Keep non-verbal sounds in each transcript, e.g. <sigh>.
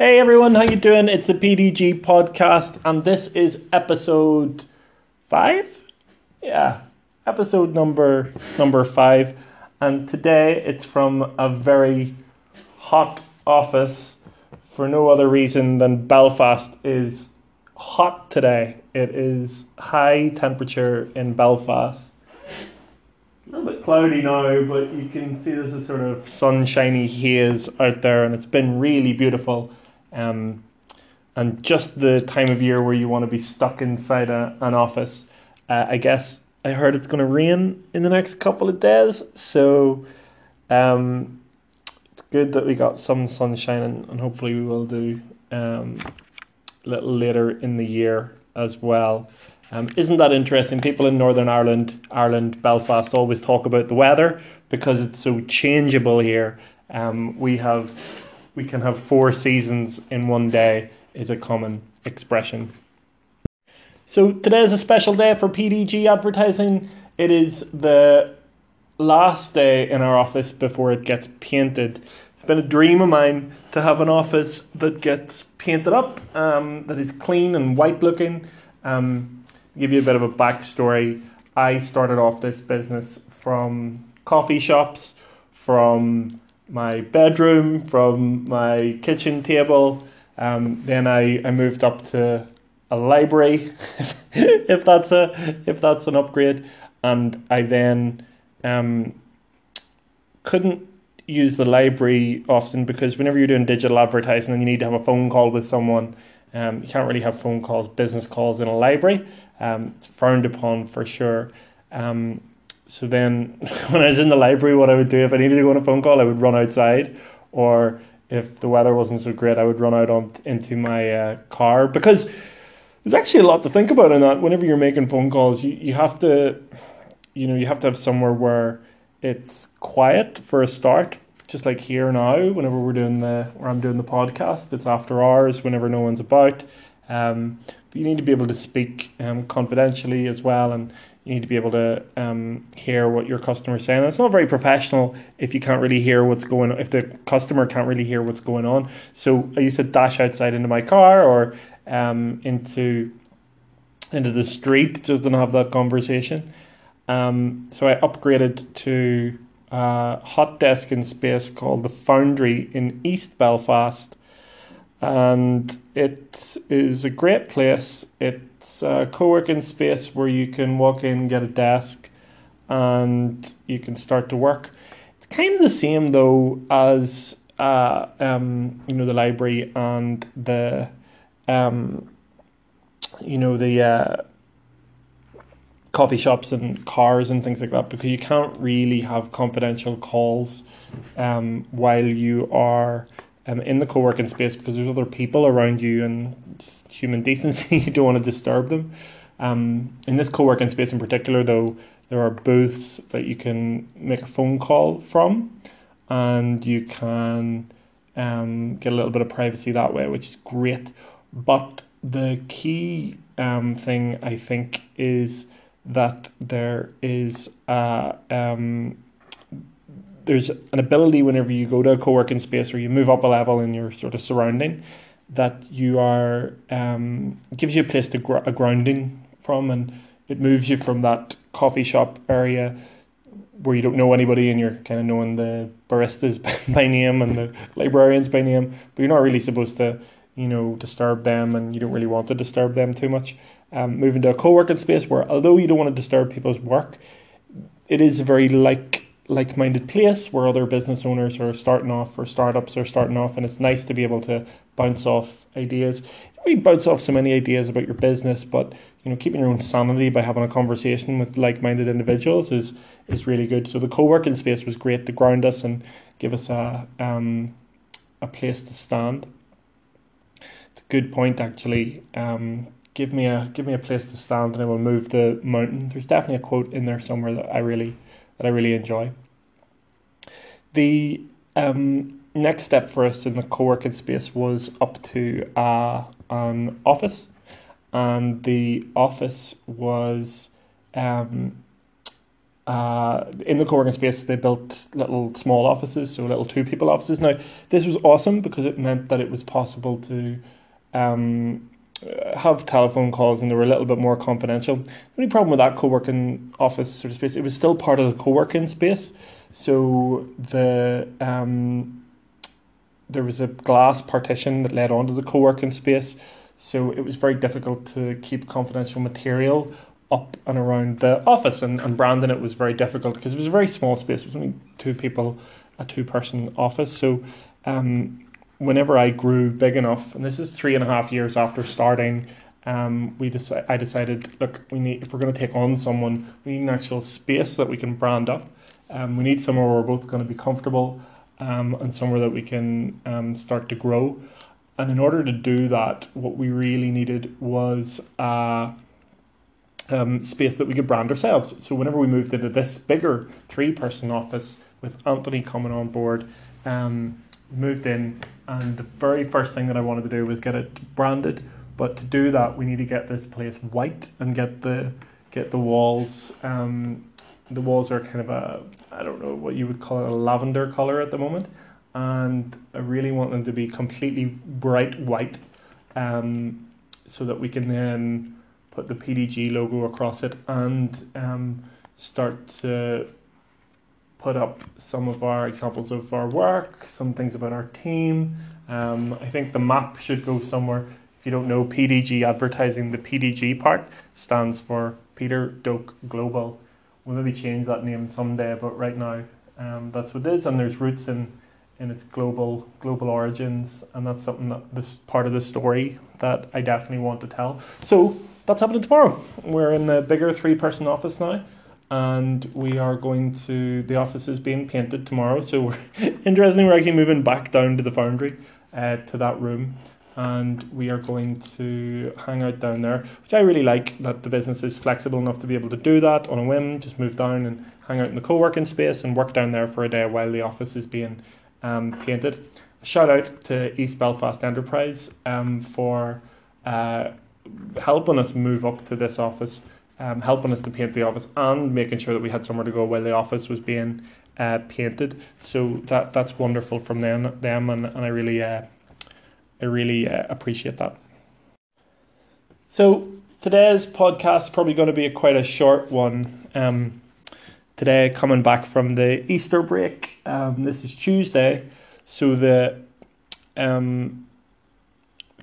Hey everyone, how you doing? It's the PDG podcast, and this is episode five. Yeah, episode number number five, and today it's from a very hot office for no other reason than Belfast is hot today. It is high temperature in Belfast. A little bit cloudy now, but you can see there's a sort of sunshiny haze out there, and it's been really beautiful. Um, and just the time of year where you want to be stuck inside a, an office. Uh, I guess I heard it's going to rain in the next couple of days, so um, it's good that we got some sunshine, and, and hopefully we will do um, a little later in the year as well. Um, isn't that interesting? People in Northern Ireland, Ireland, Belfast, always talk about the weather because it's so changeable here. Um, we have we can have four seasons in one day is a common expression. So today is a special day for PDG advertising. It is the last day in our office before it gets painted. It's been a dream of mine to have an office that gets painted up, um, that is clean and white looking. Um, give you a bit of a backstory. I started off this business from coffee shops, from my bedroom, from my kitchen table. Um, then I, I moved up to a library, <laughs> if that's a if that's an upgrade, and I then um, couldn't use the library often because whenever you're doing digital advertising and you need to have a phone call with someone, um, you can't really have phone calls, business calls in a library. Um, it's frowned upon for sure. Um, so then <laughs> when I was in the library, what I would do if I needed to go on a phone call, I would run outside, or if the weather wasn't so great, I would run out on into my uh, car because there's actually a lot to think about in that. Whenever you're making phone calls, you, you have to, you know, you have to have somewhere where it's quiet for a start. Just like here now, whenever we're doing the, where I'm doing the podcast, it's after hours, whenever no one's about. Um, but you need to be able to speak um, confidentially as well, and you need to be able to um, hear what your customer is saying. And it's not very professional if you can't really hear what's going on, if the customer can't really hear what's going on. So I used to dash outside into my car or um, into into the street just to have that conversation. Um, so I upgraded to a hot desk in space called the Foundry in East Belfast, and it is a great place. It's a co-working space where you can walk in, get a desk, and you can start to work. It's kind of the same though as uh, um, you know the library and the um, you know the uh, coffee shops and cars and things like that because you can't really have confidential calls um, while you are um, in the co-working space because there's other people around you and human decency <laughs> you don't want to disturb them. Um, in this co-working space in particular though there are booths that you can make a phone call from and you can um, get a little bit of privacy that way which is great. But the key um, thing i think is that there is a um, there's an ability whenever you go to a co-working space or you move up a level in your sort of surrounding that you are um, gives you a place to gr- a grounding from and it moves you from that coffee shop area where you don't know anybody and you're kind of knowing the baristas <laughs> by name and the librarians by name but you're not really supposed to you know disturb them and you don't really want to disturb them too much. Um, moving to a co-working space where although you don't want to disturb people's work it is very like like-minded place where other business owners are starting off or startups are starting off and it's nice to be able to bounce off ideas. We bounce off so many ideas about your business but you know keeping your own sanity by having a conversation with like-minded individuals is is really good. So the co-working space was great to ground us and give us a um a place to stand. It's a good point actually. Um give me a give me a place to stand and I will move the mountain. There's definitely a quote in there somewhere that I really that I really enjoy. The um, next step for us in the co-working space was up to uh, an office, and the office was um, uh, in the co-working space, they built little small offices, so little two people offices. Now, this was awesome because it meant that it was possible to um, have telephone calls and they were a little bit more confidential. The only problem with that co-working office sort of space, it was still part of the co-working space. So the um, there was a glass partition that led onto the co-working space. So it was very difficult to keep confidential material up and around the office and, and branding it was very difficult because it was a very small space. It was only two people, a two person office. So um, whenever I grew big enough, and this is three and a half years after starting, um, we deci- I decided, look, we need if we're going to take on someone, we need an actual space that we can brand up. Um, we need somewhere where we're both going to be comfortable, um, and somewhere that we can um, start to grow. And in order to do that, what we really needed was a um, space that we could brand ourselves. So whenever we moved into this bigger three-person office with Anthony coming on board, um, moved in, and the very first thing that I wanted to do was get it branded. But to do that, we need to get this place white and get the get the walls. Um, the walls are kind of a I don't know what you would call it a lavender color at the moment, and I really want them to be completely bright white, um, so that we can then put the PDG logo across it and um, start to put up some of our examples of our work, some things about our team. Um, I think the map should go somewhere. If you don't know PDG advertising, the PDG part stands for Peter Doak Global. We'll maybe change that name someday, but right now um, that's what it is, and there's roots in in its global global origins, and that's something that this part of the story that I definitely want to tell. So that's happening tomorrow. We're in the bigger three person office now and we are going to the office is being painted tomorrow. So we're <laughs> interestingly we're actually moving back down to the foundry, uh, to that room, and we are going to hang out down there, which I really like. That the business is flexible enough to be able to do that on a whim. Just move down and hang out in the co-working space and work down there for a day while the office is being um, painted. Shout out to East Belfast Enterprise um, for uh, helping us move up to this office um, helping us to paint the office and making sure that we had somewhere to go while the office was being uh, painted. So that that's wonderful from them, them and, and I really uh, I really uh, appreciate that. So today's podcast is probably going to be a, quite a short one. Um, today, coming back from the Easter break, um, this is Tuesday, so the um,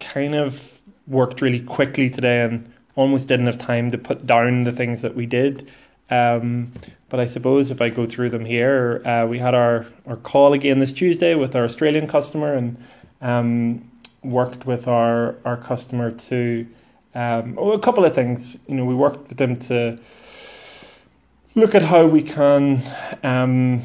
kind of worked really quickly today and almost didn't have time to put down the things that we did. Um, but I suppose if I go through them here, uh, we had our, our call again this Tuesday with our Australian customer and um, worked with our, our customer to um, oh, a couple of things. You know, we worked with them to look at how we can um,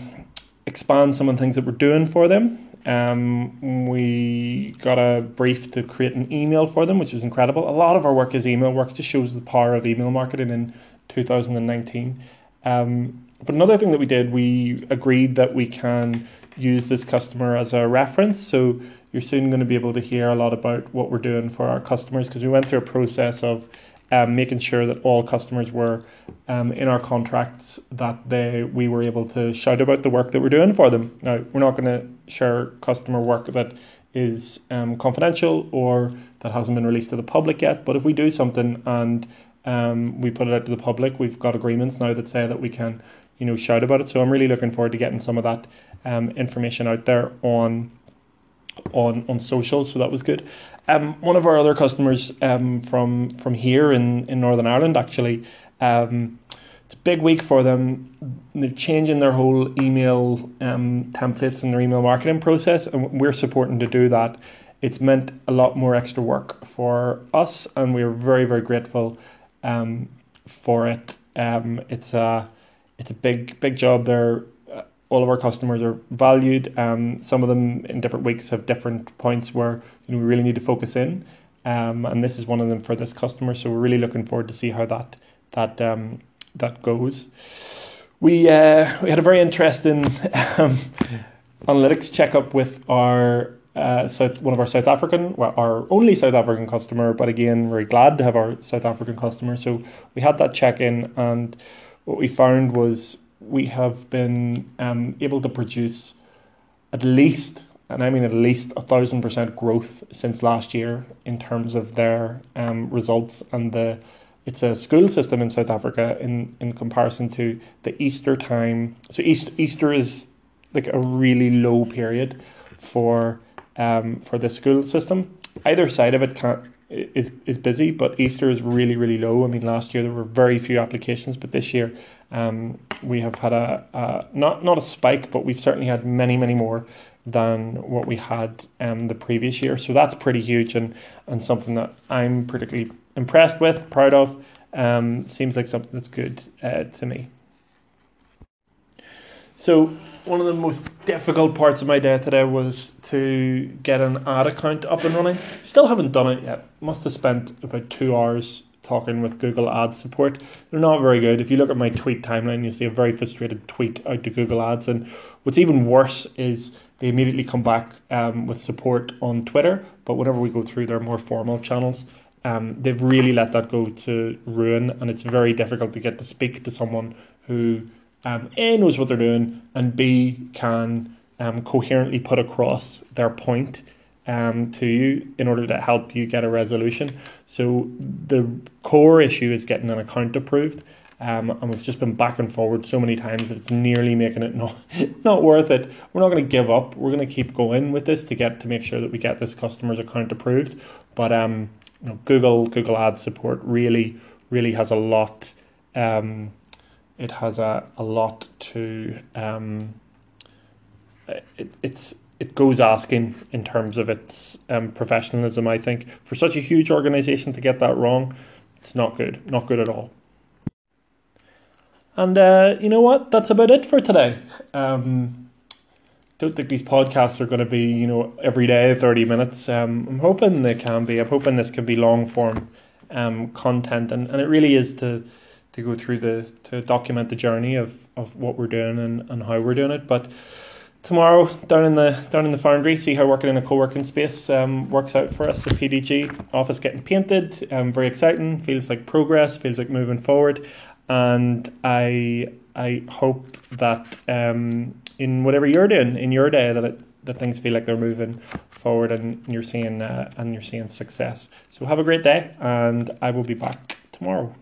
expand some of the things that we're doing for them. Um, we got a brief to create an email for them, which was incredible. A lot of our work is email work, just shows the power of email marketing in 2019. Um, but another thing that we did, we agreed that we can use this customer as a reference. So you're soon going to be able to hear a lot about what we're doing for our customers because we went through a process of um, making sure that all customers were um, in our contracts that they we were able to shout about the work that we're doing for them. Now we're not going to share customer work that is um, confidential or that hasn't been released to the public yet. But if we do something and um, we put it out to the public, we've got agreements now that say that we can, you know, shout about it. So I'm really looking forward to getting some of that um, information out there on on on social. So that was good. Um, one of our other customers um, from from here in, in Northern Ireland actually, um, it's a big week for them. They're changing their whole email um, templates and their email marketing process, and we're supporting to do that. It's meant a lot more extra work for us, and we're very very grateful um, for it. Um, it's a it's a big big job. They're all of our customers are valued. Um, some of them in different weeks have different points where you know we really need to focus in, um, and this is one of them for this customer. So we're really looking forward to see how that that um, that goes. We uh, we had a very interesting um, analytics checkup with our uh, South, one of our South African, well, our only South African customer, but again, very glad to have our South African customer. So we had that check in, and what we found was we have been um, able to produce at least, and I mean at least, a thousand percent growth since last year in terms of their um, results and the. It's a school system in South Africa in, in comparison to the Easter time. So Easter, Easter is like a really low period for um, for the school system. Either side of it can't is is busy, but Easter is really really low. I mean, last year there were very few applications, but this year um, we have had a, a not not a spike, but we've certainly had many many more than what we had um, the previous year. So that's pretty huge and and something that I'm particularly impressed with, proud of. Um, seems like something that's good uh, to me. So one of the most difficult parts of my day today was to get an ad account up and running. Still haven't done it yet. Must have spent about two hours talking with Google Ads support. They're not very good. If you look at my tweet timeline, you see a very frustrated tweet out to Google Ads. And what's even worse is they immediately come back um, with support on Twitter. But whenever we go through their more formal channels, um, they've really let that go to ruin. And it's very difficult to get to speak to someone who um, A knows what they're doing, and B can um, coherently put across their point um, to you in order to help you get a resolution. So the core issue is getting an account approved. Um, and we've just been back and forward so many times that it's nearly making it not <laughs> not worth it. We're not going to give up. We're going to keep going with this to get to make sure that we get this customer's account approved. But um, you know, Google Google Ads support really really has a lot um, it has a, a lot to um, it, it's it goes asking in terms of its um, professionalism. I think for such a huge organization to get that wrong, it's not good, not good at all. And uh, you know what? That's about it for today. Um, don't think these podcasts are going to be, you know, every day, 30 minutes. Um, I'm hoping they can be. I'm hoping this can be long form um, content. And, and it really is to to go through the to document the journey of, of what we're doing and, and how we're doing it. But tomorrow down in the down in the foundry, see how working in a co-working space um, works out for us. The PDG office getting painted, um, very exciting. Feels like progress. Feels like moving forward, and I I hope that um, in whatever you're doing in your day that it, that things feel like they're moving forward and you're seeing uh, and you're seeing success. So have a great day, and I will be back tomorrow.